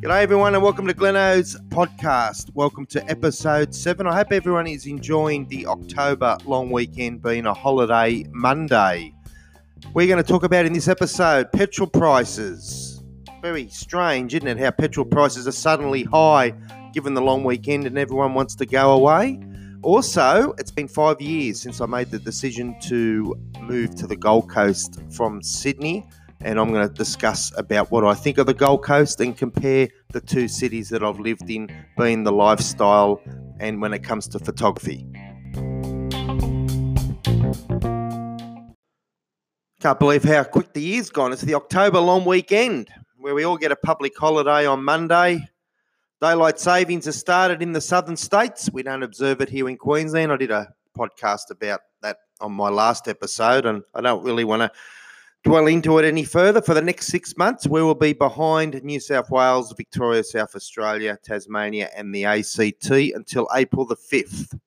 G'day, everyone, and welcome to Gleno's podcast. Welcome to episode seven. I hope everyone is enjoying the October long weekend being a holiday Monday. We're going to talk about in this episode petrol prices. Very strange, isn't it? How petrol prices are suddenly high given the long weekend and everyone wants to go away. Also, it's been five years since I made the decision to move to the Gold Coast from Sydney and I'm going to discuss about what I think of the Gold Coast and compare the two cities that I've lived in, being the lifestyle and when it comes to photography. Can't believe how quick the year's gone. It's the October long weekend where we all get a public holiday on Monday. Daylight savings has started in the southern states. We don't observe it here in Queensland. I did a podcast about that on my last episode, and I don't really want to dwell into it any further, for the next six months, we will be behind New South Wales, Victoria, South Australia, Tasmania, and the ACT until April the 5th.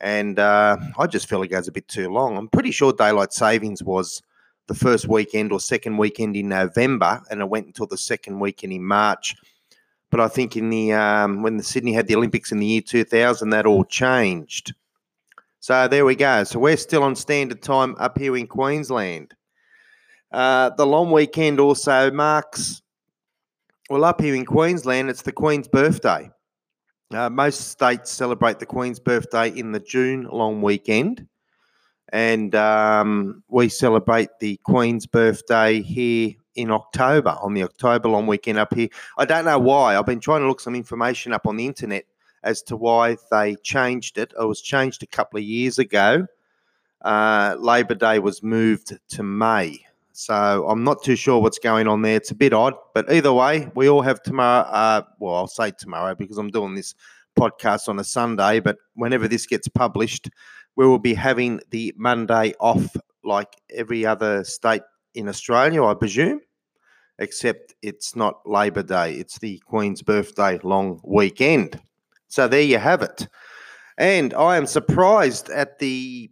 And uh, I just feel it goes a bit too long. I'm pretty sure daylight savings was the first weekend or second weekend in November, and it went until the second weekend in March. But I think in the um, when the Sydney had the Olympics in the year 2000, that all changed. So there we go. So we're still on standard time up here in Queensland. Uh, the long weekend also marks, well, up here in Queensland, it's the Queen's birthday. Uh, most states celebrate the Queen's birthday in the June long weekend. And um, we celebrate the Queen's birthday here in October, on the October long weekend up here. I don't know why. I've been trying to look some information up on the internet as to why they changed it. It was changed a couple of years ago. Uh, Labor Day was moved to May. So I'm not too sure what's going on there. It's a bit odd, but either way, we all have tomorrow. Uh, well, I'll say tomorrow because I'm doing this podcast on a Sunday, but whenever this gets published, we will be having the Monday off like every other state in Australia, I presume, except it's not Labor Day. It's the Queen's birthday long weekend. So there you have it. And I am surprised at the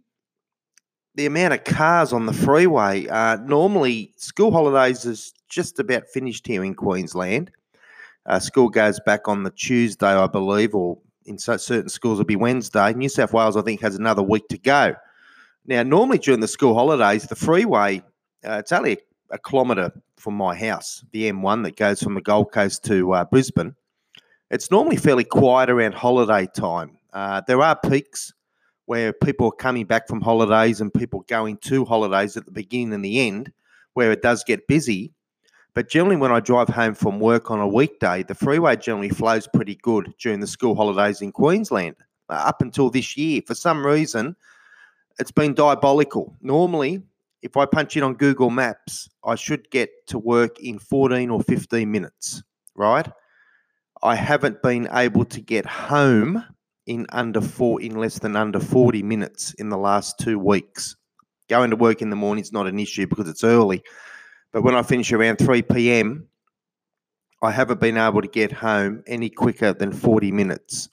the amount of cars on the freeway. Uh, normally, school holidays is just about finished here in Queensland. Uh, school goes back on the Tuesday, I believe, or in certain schools it'll be Wednesday. New South Wales, I think, has another week to go. Now, normally during the school holidays, the freeway, uh, it's only a, a, kilometre from my house, the M1 that goes from the Gold Coast to uh, Brisbane. It's normally fairly quiet around holiday time. Uh, there are peaks where people are coming back from holidays and people going to holidays at the beginning and the end, where it does get busy. But generally, when I drive home from work on a weekday, the freeway generally flows pretty good during the school holidays in Queensland. Uh, up until this year, for some reason, it's been diabolical. Normally, if I punch in on Google Maps, I should get to work in 14 or 15 minutes, right? I haven't been able to get home in under four in less than under 40 minutes in the last two weeks. Going to work in the morning is not an issue because it's early. But when I finish around 3 p.m., I haven't been able to get home any quicker than 40 minutes.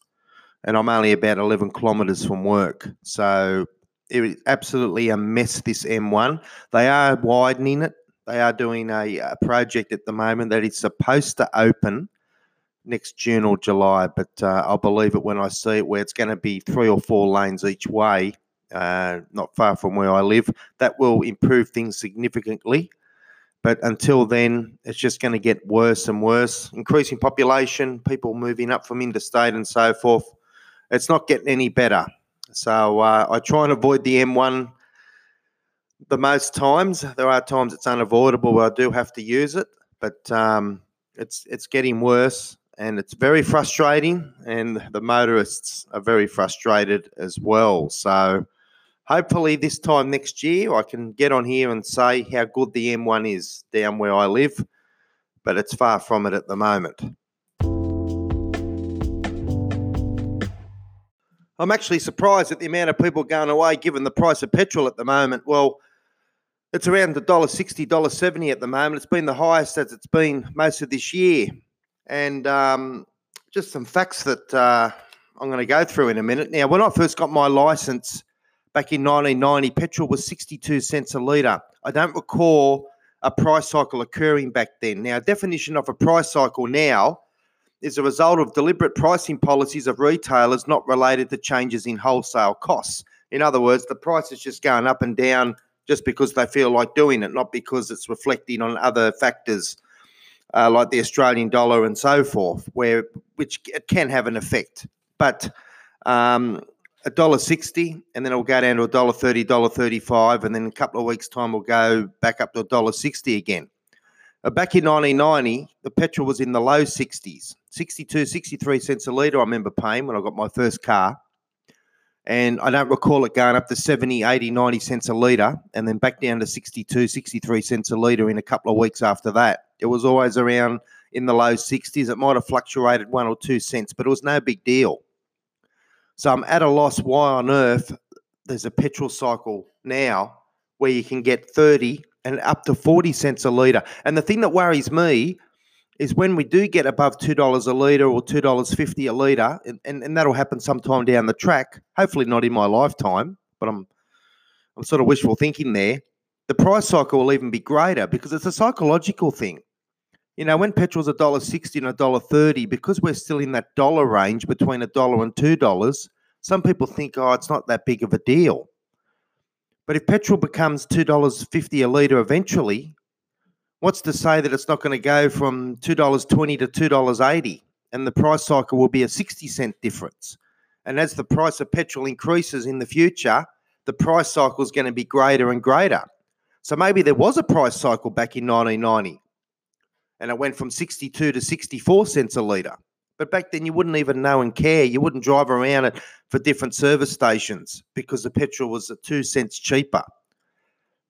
And I'm only about 11 kilometres from work. So it is absolutely a mess, this M1. They are widening it. They are doing a, a project at the moment that is supposed to open next June or July, but uh, I'll believe it when I see it, where it's going to be three or four lanes each way, uh, not far from where I live. That will improve things significantly. But until then, it's just going to get worse and worse. Increasing population, people moving up from interstate and so forth. It's not getting any better. So uh, I try and avoid the M1 the most times. There are times it's unavoidable where I do have to use it, but um, it's it's getting worse and it's very frustrating. And the motorists are very frustrated as well. So hopefully, this time next year, I can get on here and say how good the M1 is down where I live, but it's far from it at the moment. I'm actually surprised at the amount of people going away given the price of petrol at the moment. Well, it's around the dollar sixty, dollar seventy at the moment. It's been the highest as it's been most of this year and um, just some facts that uh, I'm going to go through in a minute. Now, when I first got my license back in 1990, petrol was 62 cents a litre. I don't recall a price cycle occurring back then. Now, definition of a price cycle now is a result of deliberate pricing policies of retailers not related to changes in wholesale costs. In other words, the price is just going up and down just because they feel like doing it, not because it's reflecting on other factors uh, like the Australian dollar and so forth, where which it can have an effect. But um, a dollar sixty, and then it'll go down to a dollar thirty, dollar thirty-five, and then a couple of weeks' time, we'll go back up to a dollar sixty again. Uh, back in 1990, the petrol was in the low 60s, 62, 63 cents a litre. I remember paying when I got my first car. And I don't recall it going up to 70, 80, 90 cents a litre and then back down to 62, 63 cents a litre in a couple of weeks after that. It was always around in the low 60s. It might have fluctuated one or two cents, but it was no big deal. So I'm at a loss why on earth there's a petrol cycle now where you can get 30 and up to 40 cents a litre. And the thing that worries me is when we do get above $2 a litre or $2.50 a litre, and, and, and that'll happen sometime down the track, hopefully not in my lifetime, but I'm, I'm sort of wishful thinking there, the price cycle will even be greater because it's a psychological thing. You know, when petrol's a dollar sixty and a dollar thirty, because we're still in that dollar range between a dollar and two dollars, some people think, oh, it's not that big of a deal. But if petrol becomes two dollars fifty a litre eventually, what's to say that it's not going to go from two dollars twenty to two dollars eighty, and the price cycle will be a sixty cent difference. And as the price of petrol increases in the future, the price cycle is going to be greater and greater. So maybe there was a price cycle back in 1990 and it went from 62 to 64 cents a litre. But back then, you wouldn't even know and care. You wouldn't drive around it for different service stations because the petrol was two cents cheaper.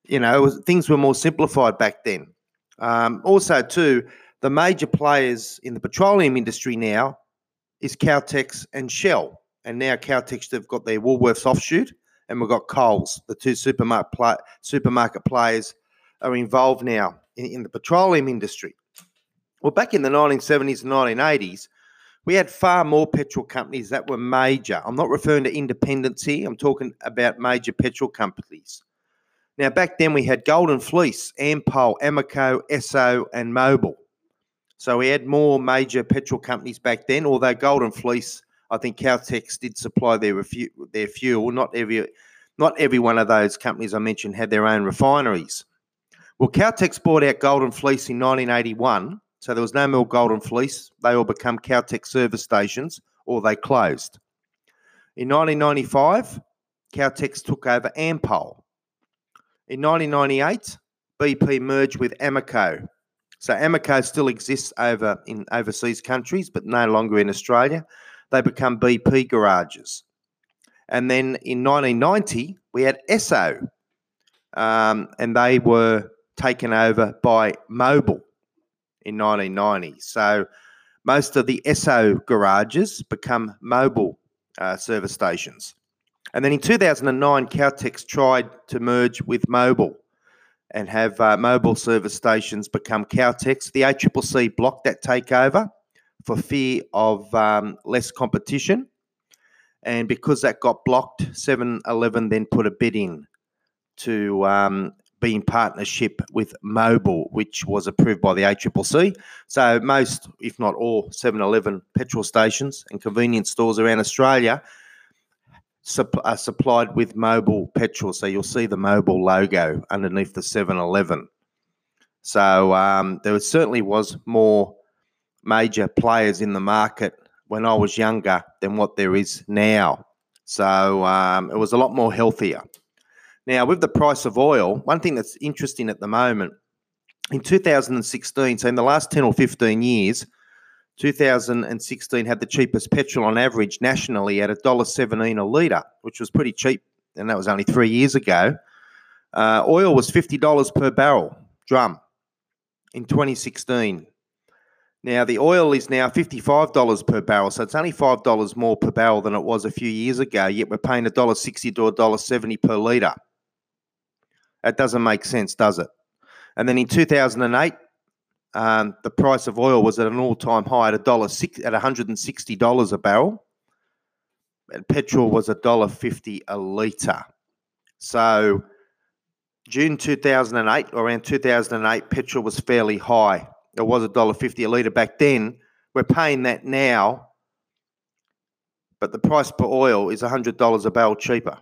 You know, was, things were more simplified back then. Um, also, too, the major players in the petroleum industry now is Caltex and Shell. And now Caltex have got their Woolworths offshoot, and we've got Coles. The two supermarket, play, supermarket players are involved now in, in the petroleum industry. Well, back in the 1970s and 1980s, we had far more petrol companies that were major. I'm not referring to independents here, I'm talking about major petrol companies. Now, back then we had Golden Fleece, Ampol, Amoco, Esso, and Mobil. So we had more major petrol companies back then, although Golden Fleece, I think Caltex did supply their, refu- their fuel. Not every, not every one of those companies I mentioned had their own refineries. Well, Caltex bought out Golden Fleece in 1981 so there was no more Golden Fleece. They all become Caltex service stations or they closed. In 1995, Caltex took over Ampol. In 1998, BP merged with Amoco. So Amoco still exists over in overseas countries, but no longer in Australia. They become BP garages. And then in 1990, we had Esso, um, and they were taken over by Mobil in 1990. So most of the Esso garages become Mobil uh, service stations. And then in 2009, Caltex tried to merge with Mobil and have uh, Mobil service stations become Caltex. The ACCC blocked that takeover for fear of um, less competition. And because that got blocked, 7 Eleven then put a bid in to um, be in partnership with Mobil, which was approved by the ACCC. So most, if not all, 7-Eleven petrol stations and convenience stores around Australia are supplied with Mobil petrol. So you'll see the Mobil logo underneath the 7-Eleven. So um, there certainly was more major players in the market when I was younger than what there is now. So um, it was a lot more healthier. Now, with the price of oil, one thing that's interesting at the moment, in 2016, so in the last 10 or 15 years, 2016 had the cheapest petrol on average nationally at $1.17 a litre, which was pretty cheap, and that was only three years ago. Uh, oil was $50 per barrel drum in 2016. Now, the oil is now $55 per barrel, so it's only $5 more per barrel than it was a few years ago, yet we're paying $1.60 to $1.70 per litre. That doesn't make sense, does it? And then in 2008, um, the price of oil was at an all-time high at a dollar six at 160 dollars a barrel. And petrol was a dollar fifty a litre. So June 2008, around 2008, petrol was fairly high. It was $1.50 a litre back then. We're paying that now, but the price per oil is $100 a barrel cheaper.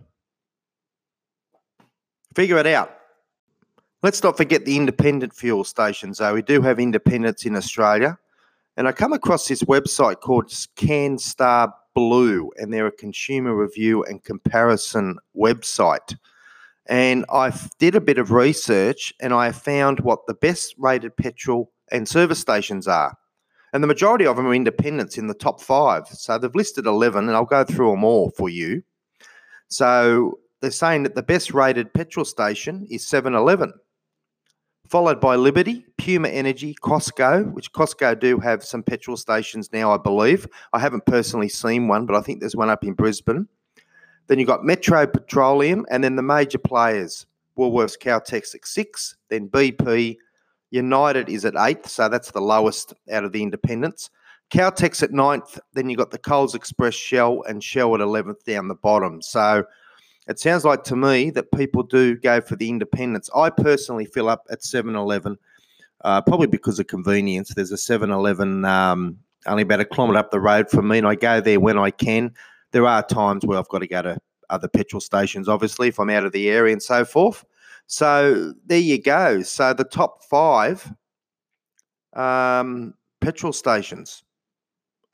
Figure it out. Let's not forget the independent fuel stations, though. We do have independents in Australia. And I come across this website called CanStar Blue, and they're a consumer review and comparison website. And I did a bit of research and I found what the best rated petrol and service stations are. And the majority of them are independents in the top five. So they've listed 11, and I'll go through them all for you. So they're saying that the best rated petrol station is 7 Eleven, followed by Liberty, Puma Energy, Costco, which Costco do have some petrol stations now, I believe. I haven't personally seen one, but I think there's one up in Brisbane. Then you've got Metro Petroleum, and then the major players Woolworths, Caltex at six, then BP, United is at eighth, so that's the lowest out of the independents. Caltex at ninth, then you've got the Coles Express Shell and Shell at 11th down the bottom. So it sounds like to me that people do go for the independents. I personally fill up at 7 Eleven, uh, probably because of convenience. There's a 7 Eleven um, only about a kilometre up the road from me, and I go there when I can. There are times where I've got to go to other petrol stations, obviously, if I'm out of the area and so forth. So there you go. So the top five um, petrol stations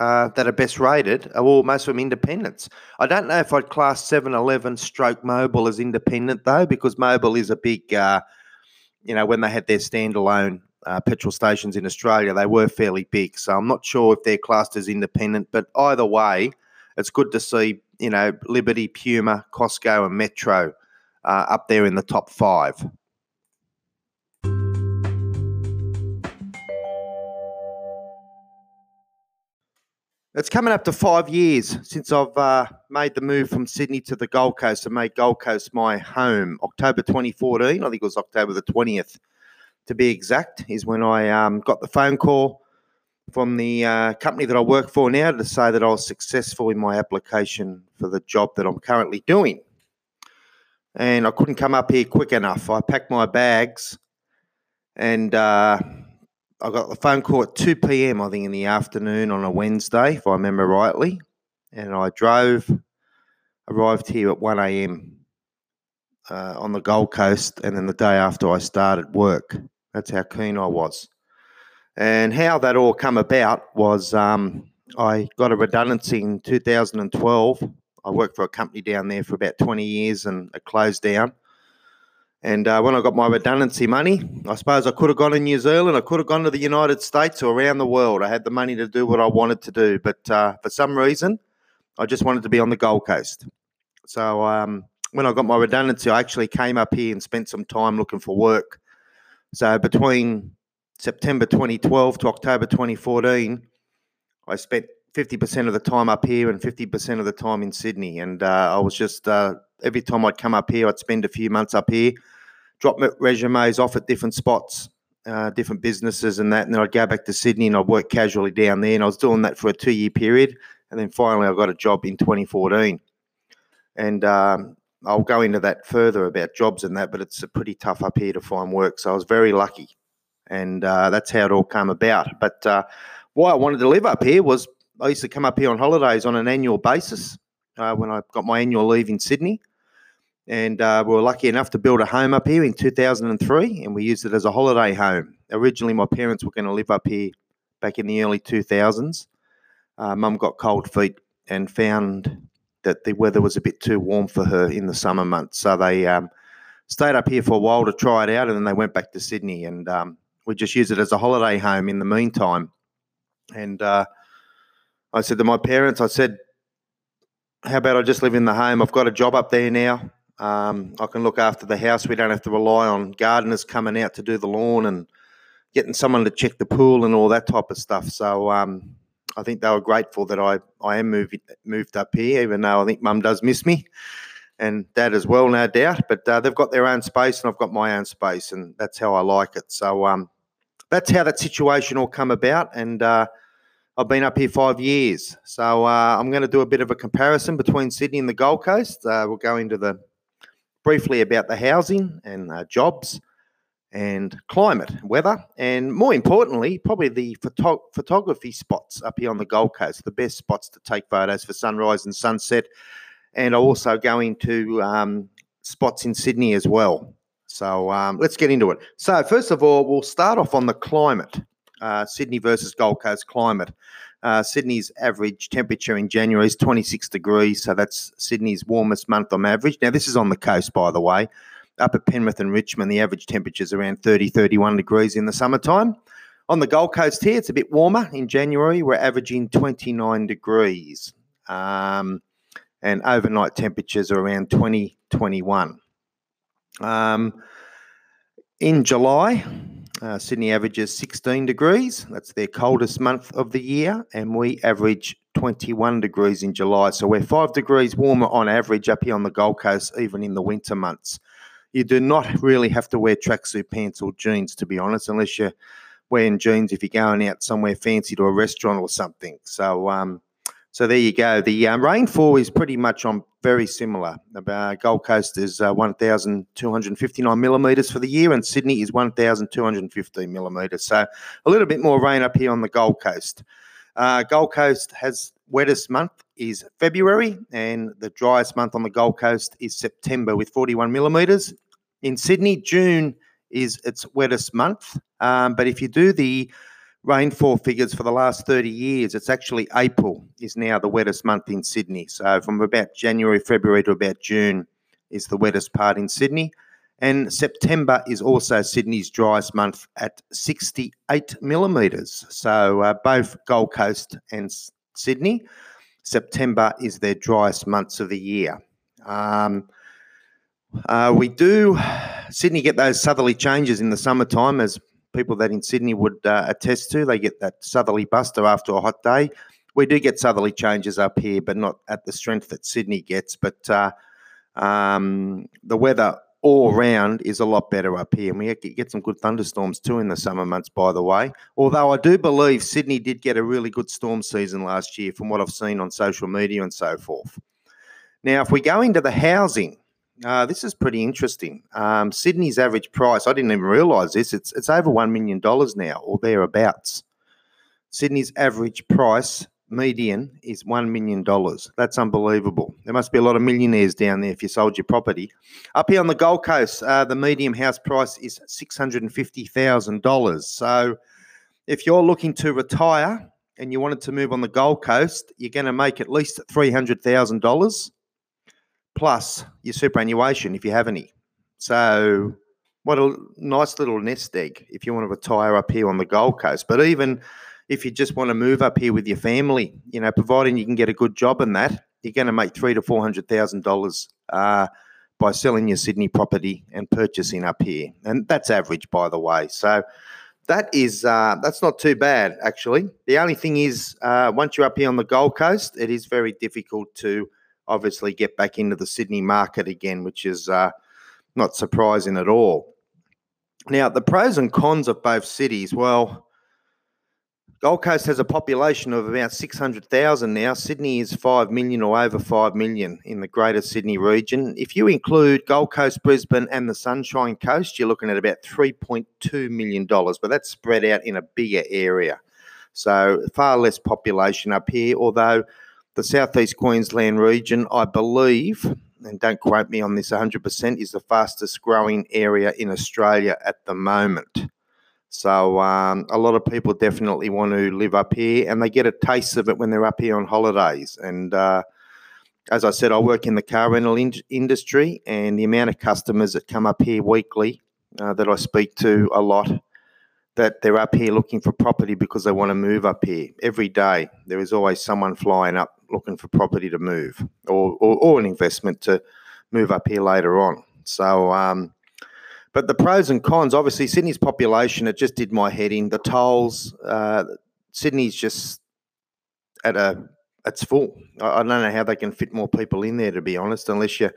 uh, that are best rated are all most of them independents. I don't know if I'd class 7 Eleven stroke Mobil as independent though, because Mobil is a big, uh, you know, when they had their standalone uh, petrol stations in Australia, they were fairly big. So I'm not sure if they're classed as independent, but either way, it's good to see, you know, Liberty, Puma, Costco, and Metro uh, up there in the top five. It's coming up to five years since I've uh, made the move from Sydney to the Gold Coast and made Gold Coast my home. October 2014, I think it was October the 20th to be exact, is when I um, got the phone call from the uh, company that I work for now to say that I was successful in my application for the job that I'm currently doing and I couldn't come up here quick enough. I packed my bags and uh, I got the phone call at 2 p.m., I think, in the afternoon on a Wednesday, if I remember rightly. And I drove, arrived here at 1 a.m. Uh, on the Gold Coast, and then the day after I started work. That's how keen I was. And how that all come about was um, I got a redundancy in 2012 I worked for a company down there for about 20 years and it closed down. And uh, when I got my redundancy money, I suppose I could have gone to New Zealand, I could have gone to the United States or around the world. I had the money to do what I wanted to do. But uh, for some reason, I just wanted to be on the Gold Coast. So um, when I got my redundancy, I actually came up here and spent some time looking for work. So between September 2012 to October 2014, I spent 50% of the time up here and 50% of the time in Sydney. And uh, I was just, uh, every time I'd come up here, I'd spend a few months up here, drop my resumes off at different spots, uh, different businesses and that. And then I'd go back to Sydney and I'd work casually down there. And I was doing that for a two year period. And then finally, I got a job in 2014. And um, I'll go into that further about jobs and that, but it's pretty tough up here to find work. So I was very lucky. And uh, that's how it all came about. But uh, why I wanted to live up here was I used to come up here on holidays on an annual basis uh, when I got my annual leave in Sydney. And uh, we were lucky enough to build a home up here in 2003, and we used it as a holiday home. Originally, my parents were going to live up here back in the early 2000s. Uh, Mum got cold feet and found that the weather was a bit too warm for her in the summer months. So they um, stayed up here for a while to try it out, and then they went back to Sydney. And um, we just used it as a holiday home in the meantime. And uh, I said to my parents, I said, how about I just live in the home? I've got a job up there now. Um, I can look after the house. We don't have to rely on gardeners coming out to do the lawn and getting someone to check the pool and all that type of stuff. So um, I think they were grateful that I, I am moved, moved up here, even though I think mum does miss me and dad as well, no doubt. But uh, they've got their own space and I've got my own space, and that's how I like it. So um, that's how that situation all come about. And uh, I've been up here five years. So uh, I'm going to do a bit of a comparison between Sydney and the Gold Coast. Uh, we'll go into the briefly about the housing and uh, jobs and climate, weather, and more importantly, probably the photo- photography spots up here on the Gold Coast, the best spots to take photos for sunrise and sunset. And also go into um, spots in Sydney as well. So um, let's get into it. So, first of all, we'll start off on the climate uh, Sydney versus Gold Coast climate. Uh, Sydney's average temperature in January is 26 degrees, so that's Sydney's warmest month on average. Now, this is on the coast, by the way. Up at Penrith and Richmond, the average temperature is around 30, 31 degrees in the summertime. On the Gold Coast here, it's a bit warmer. In January, we're averaging 29 degrees. Um, and overnight temperatures are around 20, 21. Um, in July, uh, Sydney averages 16 degrees. That's their coldest month of the year, and we average 21 degrees in July. So we're five degrees warmer on average up here on the Gold Coast, even in the winter months. You do not really have to wear tracksuit pants or jeans, to be honest, unless you're wearing jeans if you're going out somewhere fancy to a restaurant or something. So, um, so there you go. The um, rainfall is pretty much on very similar. The uh, Gold Coast is uh, 1,259 millimetres for the year, and Sydney is 1,215 millimetres. So a little bit more rain up here on the Gold Coast. Uh, Gold Coast has wettest month is February, and the driest month on the Gold Coast is September with 41 millimetres. In Sydney, June is its wettest month, um, but if you do the rainfall figures for the last 30 years, it's actually April is now the wettest month in Sydney. So from about January, February to about June is the wettest part in Sydney. And September is also Sydney's driest month at 68 millimetres. So uh, both Gold Coast and Sydney, September is their driest months of the year. Um, uh, we do Sydney get those southerly changes in the summertime, as people that in Sydney would uh, attest to. They get that southerly buster after a hot day. We do get southerly changes up here, but not at the strength that Sydney gets. But uh, um, the weather all round is a lot better up here. And we get some good thunderstorms too in the summer months, by the way. Although I do believe Sydney did get a really good storm season last year from what I've seen on social media and so forth. Now, if we go into the housing, uh, this is pretty interesting. Um, Sydney's average price, I didn't even realise this, it's, it's over $1 million now or thereabouts. Sydney's average price, median, is $1 million. That's unbelievable. There must be a lot of millionaires down there if you sold your property. Up here on the Gold Coast, uh, the medium house price is $650,000. So if you're looking to retire and you wanted to move on the Gold Coast, you're going to make at least $300,000 plus your superannuation if you have any. So, what a nice little nest egg if you want to retire up here on the Gold Coast. But even if you just want to move up here with your family, you know, providing you can get a good job in that, you're going to make three to four hundred thousand uh, dollars by selling your Sydney property and purchasing up here, and that's average, by the way. So that is uh, that's not too bad actually. The only thing is, uh, once you're up here on the Gold Coast, it is very difficult to obviously get back into the Sydney market again, which is uh, not surprising at all. Now, the pros and cons of both cities, well, Gold Coast has a population of about 600,000 now. Sydney is 5 million or over 5 million in the greater Sydney region. If you include Gold Coast, Brisbane, and the Sunshine Coast, you're looking at about $3.2 million, but that's spread out in a bigger area. So far less population up here, although the southeast Queensland region, I believe, and don't quote me on this 100%, is the fastest growing area in Australia at the moment. So um, a lot of people definitely want to live up here, and they get a taste of it when they're up here on holidays. And uh, as I said, I work in the car rental in- industry, and the amount of customers that come up here weekly uh, that I speak to a lot that they're up here looking for property because they want to move up here. Every day, there is always someone flying up looking for property to move or, or, or an investment to move up here later on. So, um, but the pros and cons, obviously, Sydney's population, it just did my head in. The tolls, uh, Sydney's just at a, it's full. I, I don't know how they can fit more people in there, to be honest, unless you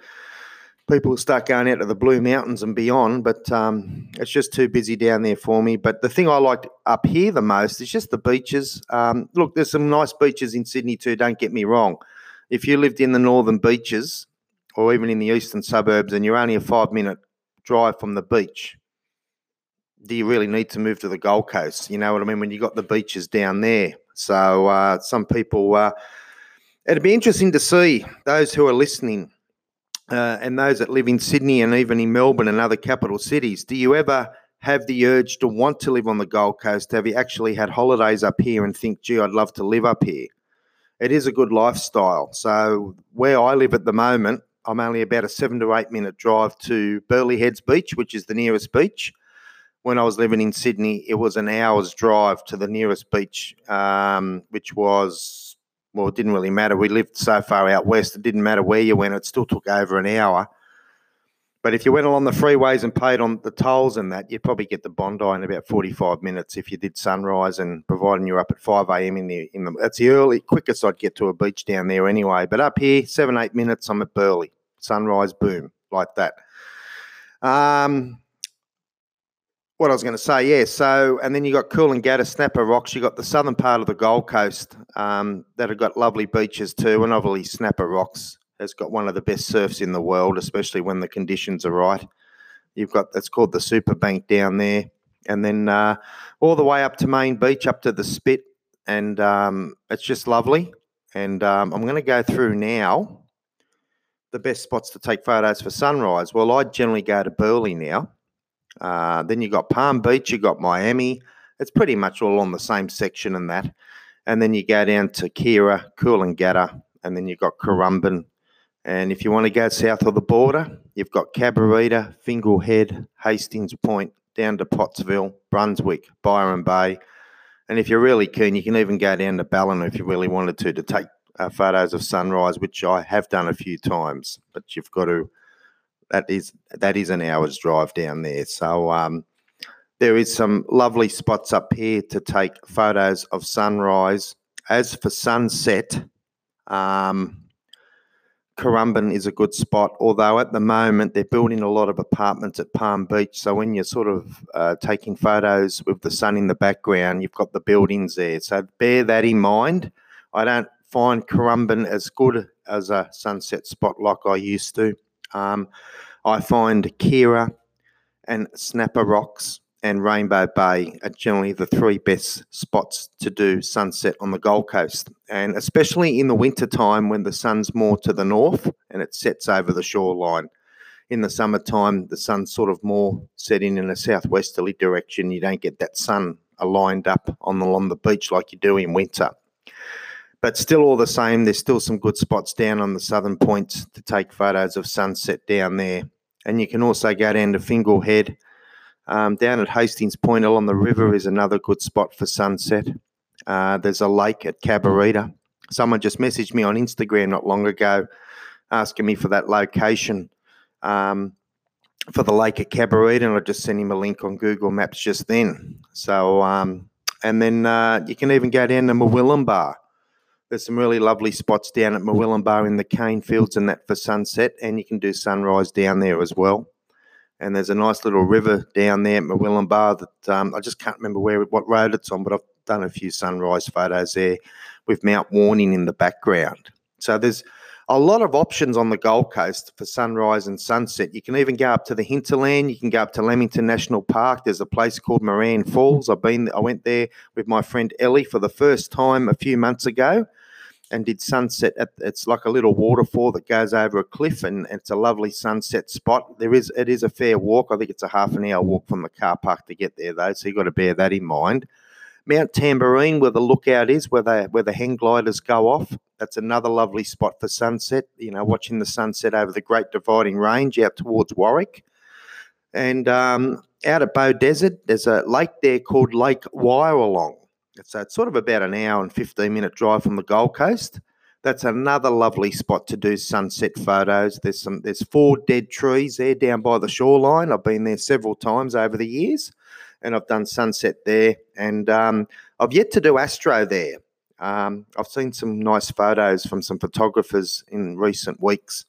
people start going out to the Blue Mountains and beyond, but um, it's just too busy down there for me. But the thing I liked up here the most is just the beaches. Um, look, there's some nice beaches in Sydney too, don't get me wrong. If you lived in the northern beaches, or even in the eastern suburbs, and you're only a five minute drive from the beach, do you really need to move to the Gold Coast? You know what I mean? When you've got the beaches down there. So uh, some people, uh, it'd be interesting to see those who are listening uh, and those that live in Sydney and even in Melbourne and other capital cities. Do you ever have the urge to want to live on the Gold Coast? Have you actually had holidays up here and think, gee, I'd love to live up here? It is a good lifestyle. So where I live at the moment, I'm only about a seven to eight minute drive to Burleigh Heads Beach, which is the nearest beach when I was living in Sydney, it was an hour's drive to the nearest beach, um, which was, well, it didn't really matter. We lived so far out west, it didn't matter where you went, it still took over an hour. But if you went along the freeways and paid on the tolls and that, you'd probably get the Bondi in about 45 minutes if you did sunrise and providing you're up at 5 a.m. in the, in the, that's the early, quickest I'd get to a beach down there anyway. But up here, seven, eight minutes, I'm at Burleigh. Sunrise, boom, like that. Um, what I was going to say, yeah. So, and then you got Cool and Coolangatta, Snapper Rocks. You got the southern part of the Gold Coast um, that have got lovely beaches too, and obviously Snapper Rocks has got one of the best surfs in the world, especially when the conditions are right. You've got it's called the Super Bank down there, and then uh, all the way up to Main Beach, up to the Spit, and um, it's just lovely. And um, I'm going to go through now the best spots to take photos for sunrise. Well, I generally go to Burleigh now uh, then you got Palm Beach, you got Miami. It's pretty much all on the same section and that. And then you go down to Kirra, Coolangatta, and then you've got Currumbin. And if you want to go south of the border, you've got Cabarita, Fingal Head, Hastings Point, down to Pottsville, Brunswick, Byron Bay. And if you're really keen, you can even go down to Ballina if you really wanted to, to take uh, photos of sunrise, which I have done a few times. But you've got to that is that is an hour's drive down there. So um, there is some lovely spots up here to take photos of sunrise. As for sunset, um, Currumbin is a good spot, although at the moment they're building a lot of apartments at Palm Beach. So when you're sort of uh, taking photos with the sun in the background, you've got the buildings there. So bear that in mind. I don't find Currumbin as good as a sunset spot like I used to. Um, I find Kirra and Snapper Rocks and Rainbow Bay are generally the three best spots to do sunset on the Gold Coast. And especially in the winter time when the sun's more to the north and it sets over the shoreline. In the summertime, the sun's sort of more setting in a southwesterly direction. You don't get that sun aligned up on the, along the beach like you do in winter. But still, all the same, there's still some good spots down on the southern points to take photos of sunset down there. And you can also go down to Fingal Head. Um, down at Hastings Point along the river is another good spot for sunset. Uh, there's a lake at Cabarita. Someone just messaged me on Instagram not long ago asking me for that location um, for the lake at Cabarita, and I just sent him a link on Google Maps just then. So, um, and then uh, you can even go down to Murwillumbah. There's some really lovely spots down at Murwillumbah in the cane fields and that for sunset, and you can do sunrise down there as well. And there's a nice little river down there at Murwillumbah that um, I just can't remember where what road it's on, but I've done a few sunrise photos there with Mount Warning in the background. So there's a lot of options on the Gold Coast for sunrise and sunset. You can even go up to the hinterland. You can go up to Lamington National Park. There's a place called Moran Falls. I've been. I went there with my friend Ellie for the first time a few months ago, and did sunset. At, it's like a little waterfall that goes over a cliff, and, and, it's a lovely sunset spot. There is it is a fair walk. I think it's a half an hour walk from the car park to get there, though. So you've got to bear that in mind. Mount Tamborine where the lookout is, where the where the hang gliders go off. That's another lovely spot for sunset. You know, watching the sunset over the Great Dividing Range out towards Warwick. And um, out at Beaudesert there's a lake there called Lake Wyaralong so it's sort of about an hour and 15 minute drive from the Gold Coast. That's another lovely spot to do sunset photos. There's some there's four dead trees there down by the shoreline. I've been there several times over the years and I've done sunset there. And um, I've yet to do astro there. Um, I've seen some nice photos from some photographers in recent weeks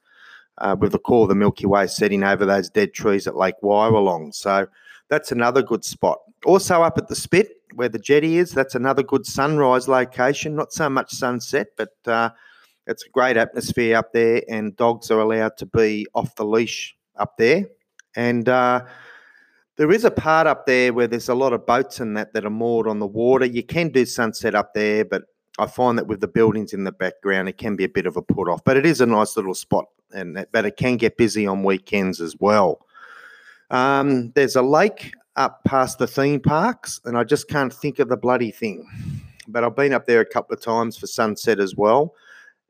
uh, with the core of the Milky Way setting over those dead trees at Lake Wyaralong. So that's another good spot. Also up at the Spit, where the jetty is. That's another good sunrise location. Not so much sunset, but uh, It's a great atmosphere up there, and dogs are allowed to be off the leash up there. And uh, there is a part up there where there's a lot of boats and that that are moored on the water. You can do sunset up there, but I find that with the buildings in the background, it can be a bit of a put off. But it is a nice little spot, and but it can get busy on weekends as well. Um, there's a lake up past the theme parks, and I just can't think of the bloody thing. But I've been up there a couple of times for sunset as well.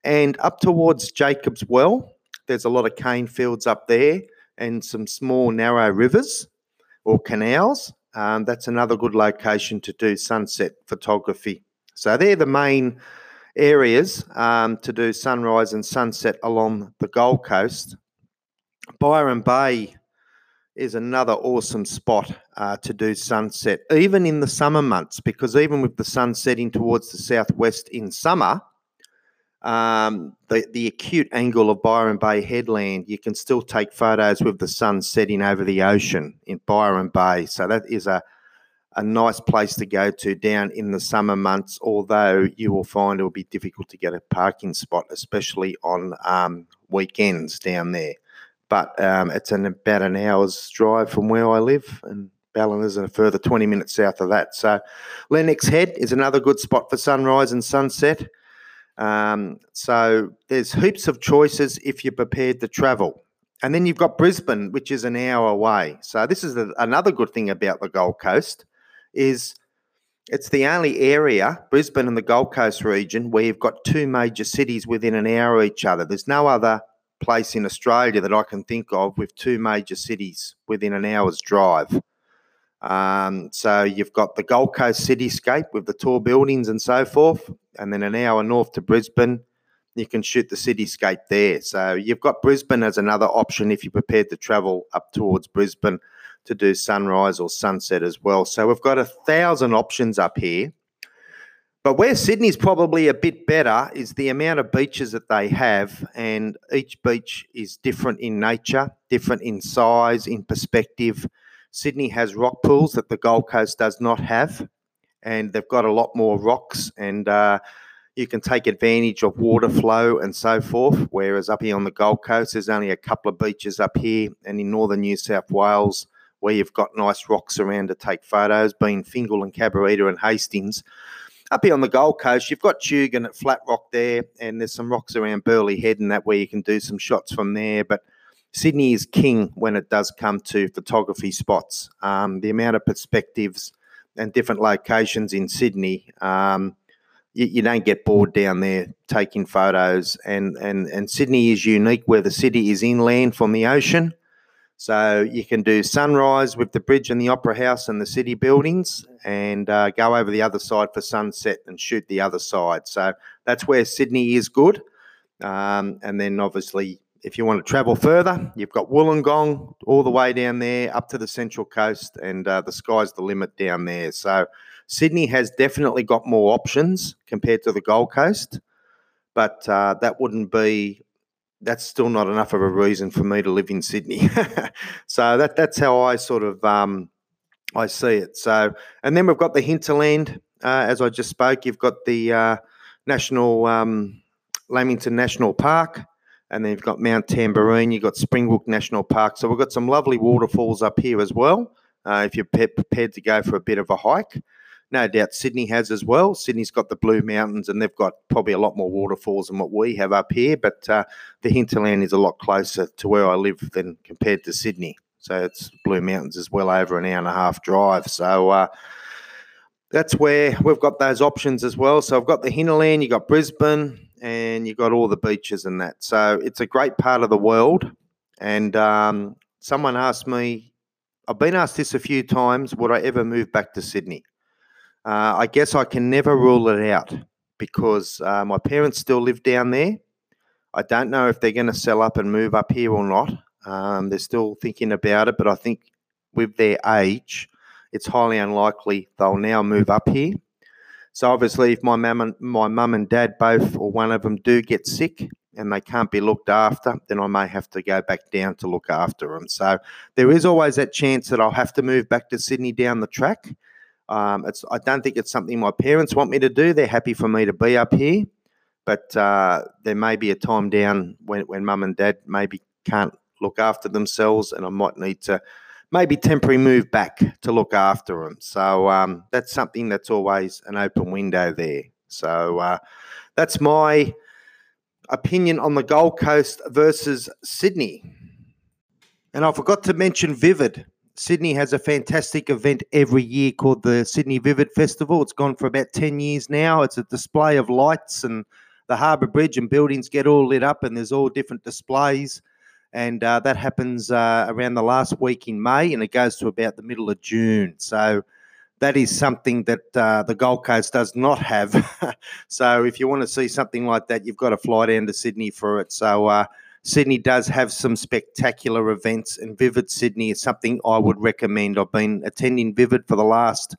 And up towards Jacob's Well, there's a lot of cane fields up there and some small narrow rivers or canals. Um, that's another good location to do sunset photography. So they're the main areas um, to do sunrise and sunset along the Gold Coast. Byron Bay is another awesome spot uh, to do sunset, even in the summer months, because even with the sun setting towards the southwest in summer, um, the, the acute angle of Byron Bay headland, you can still take photos with the sun setting over the ocean in Byron Bay. So that is a, a nice place to go to down in the summer months, although you will find it will be difficult to get a parking spot, especially on um, weekends down there but um, it's an, about an hour's drive from where I live, and Ballinas a further 20 minutes south of that. So, Lennox Head is another good spot for sunrise and sunset. Um, so, there's heaps of choices if you're prepared to travel. And then you've got Brisbane, which is an hour away. So, this is the, another good thing about the Gold Coast is it's the only area, Brisbane and the Gold Coast region, where you've got two major cities within an hour of each other. There's no other place in Australia that I can think of with two major cities within an hour's drive. Um, so you've got the Gold Coast cityscape with the tall buildings and so forth, and then an hour north to Brisbane, you can shoot the cityscape there. So you've got Brisbane as another option if you're prepared to travel up towards Brisbane to do sunrise or sunset as well. So we've got a thousand options up here. But where Sydney's probably a bit better is the amount of beaches that they have, and each beach is different in nature, different in size, in perspective. Sydney has rock pools that the Gold Coast does not have, and they've got a lot more rocks, and uh, you can take advantage of water flow and so forth. Whereas up here on the Gold Coast, there's only a couple of beaches up here, and in northern New South Wales, where you've got nice rocks around to take photos, being Fingal and Cabarita and Hastings up here on the Gold Coast, you've got Tugun at Flat Rock there, and there's some rocks around Burleigh Head and that where you can do some shots from there. But Sydney is king when it does come to photography spots. Um, the amount of perspectives and different locations in Sydney, um, you, you, don't get bored down there taking photos. And, and, and Sydney is unique where the city is inland from the ocean. So you can do sunrise with the bridge and the opera house and the city buildings, and uh, go over the other side for sunset and shoot the other side. So that's where Sydney is good. Um, and then obviously, if you want to travel further, you've got Wollongong all the way down there up to the central coast, and uh, the sky's the limit down there. So Sydney has definitely got more options compared to the Gold Coast, but uh, that wouldn't be that's still not enough of a reason for me to live in Sydney. so that that's how I sort of um, I see it. So and then we've got the hinterland, uh, as I just spoke. You've got the uh, national um, Lamington National Park, and then you've got Mount Tamborine. You've got Springbrook National Park. So we've got some lovely waterfalls up here as well. Uh, if you're prepared to go for a bit of a hike no doubt Sydney has as well. Sydney's got the Blue Mountains, and they've got probably a lot more waterfalls than what we have up here. But uh, the hinterland is a lot closer to where I live than compared to Sydney. So it's Blue Mountains is well over an hour and a half drive. So uh, that's where we've got those options as well. So I've got the hinterland, you've got Brisbane, and you've got all the beaches and that. So it's a great part of the world. And um, someone asked me, I've been asked this a few times, would I ever move back to Sydney? Uh, I guess I can never rule it out because uh, my parents still live down there. I don't know if they're going to sell up and move up here or not. Um, they're still thinking about it, but I think with their age, it's highly unlikely they'll now move up here. So obviously, if my mum and my mum and dad both or one of them do get sick and they can't be looked after, then I may have to go back down to look after them. So there is always that chance that I'll have to move back to Sydney down the track. Um, it's I don't think it's something my parents want me to do. They're happy for me to be up here, but uh, there may be a time down when, when mum and dad maybe can't look after themselves, and I might need to maybe temporary move back to look after them. So um, that's something that's always an open window there. So uh, that's my opinion on the Gold Coast versus Sydney. And I forgot to mention Vivid. Sydney has a fantastic event every year called the Sydney Vivid Festival. It's gone for about 10 years now. It's a display of lights, and the Harbour Bridge and buildings get all lit up, and there's all different displays. And uh, that happens uh, around the last week in May, and it goes to about the middle of June. So that is something that uh, the Gold Coast does not have. so if you want to see something like that, you've got to fly down to Sydney for it. So uh, Sydney does have some spectacular events, and Vivid Sydney is something I would recommend. I've been attending Vivid for the last,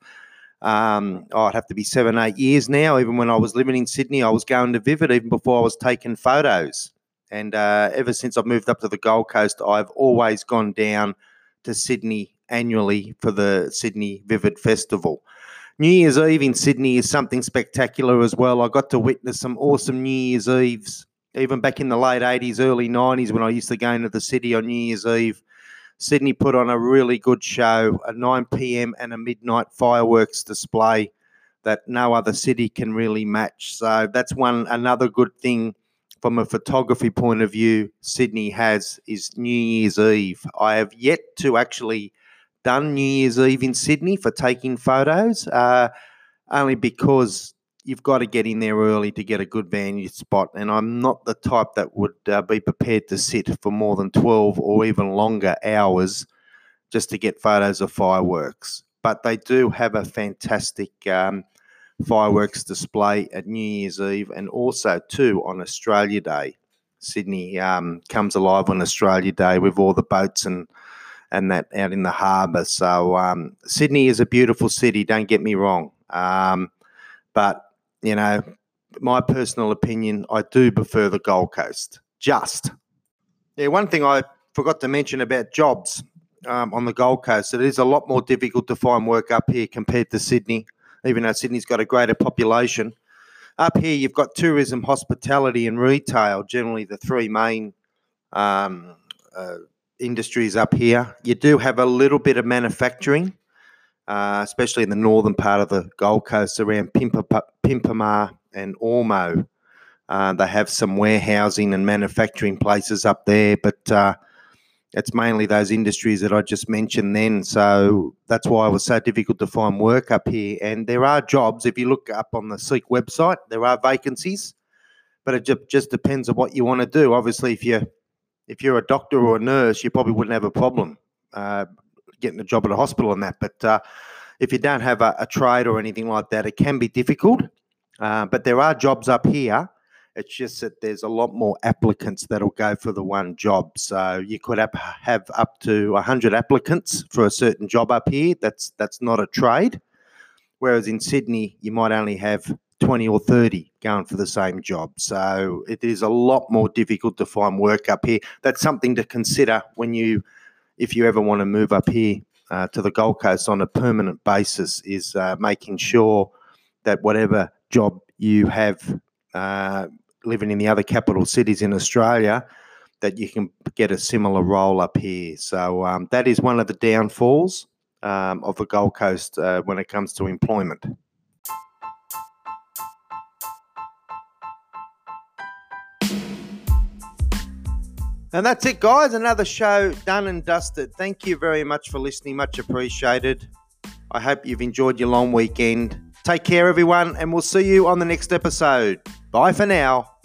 um, oh, I'd have to be seven, eight years now. Even when I was living in Sydney, I was going to Vivid even before I was taking photos. And uh, ever since I've moved up to the Gold Coast, I've always gone down to Sydney annually for the Sydney Vivid Festival. New Year's Eve in Sydney is something spectacular as well. I got to witness some awesome New Year's Eves, even back in the late 80s, early 90s when I used to go into the city on New Year's Eve. Sydney put on a really good show, a 9 p.m. and a midnight fireworks display that no other city can really match. So that's one another good thing from a photography point of view Sydney has is New Year's Eve. I have yet to actually done New Year's Eve in Sydney for taking photos, uh, only because you've got to get in there early to get a good vantage spot. And I'm not the type that would uh, be prepared to sit for more than 12 or even longer hours just to get photos of fireworks. But they do have a fantastic um, fireworks display at New Year's Eve and also, too, on Australia Day. Sydney um, comes alive on Australia Day with all the boats and and that out in the harbour. So um, Sydney is a beautiful city. Don't get me wrong, um, but you know, my personal opinion, I do prefer the Gold Coast. Just yeah, one thing I forgot to mention about jobs um, on the Gold Coast. It is a lot more difficult to find work up here compared to Sydney, even though Sydney's got a greater population. Up here, you've got tourism, hospitality, and retail. Generally, the three main um, uh, industries up here. You do have a little bit of manufacturing, uh, especially in the northern part of the Gold Coast around Pimpama and Ormeau. Uh, they have some warehousing and manufacturing places up there, but uh, it's mainly those industries that I just mentioned then. So that's why it was so difficult to find work up here. And there are jobs, if you look up on the Seek website, there are vacancies, but it just depends on what you want to do. Obviously, if you're if you're a doctor or a nurse, you probably wouldn't have a problem uh, getting a job at a hospital and that. But uh, if you don't have a, a, trade or anything like that, it can be difficult. Uh, but there are jobs up here. It's just that there's a lot more applicants that'll go for the one job. So you could have, have up to 100 applicants for a certain job up here. That's that's not a trade. Whereas in Sydney, you might only have 20 or 30 going for the same job. So it is a lot more difficult to find work up here. That's something to consider when you, if you ever want to move up here uh, to the Gold Coast on a permanent basis, is uh, making sure that whatever job you have uh, living in the other capital cities in Australia, that you can get a similar role up here. So um, that is one of the downfalls um, of the Gold Coast uh, when it comes to employment. And that's it, guys. Another show done and dusted. Thank you very much for listening. Much appreciated. I hope you've enjoyed your long weekend. Take care, everyone, and we'll see you on the next episode. Bye for now.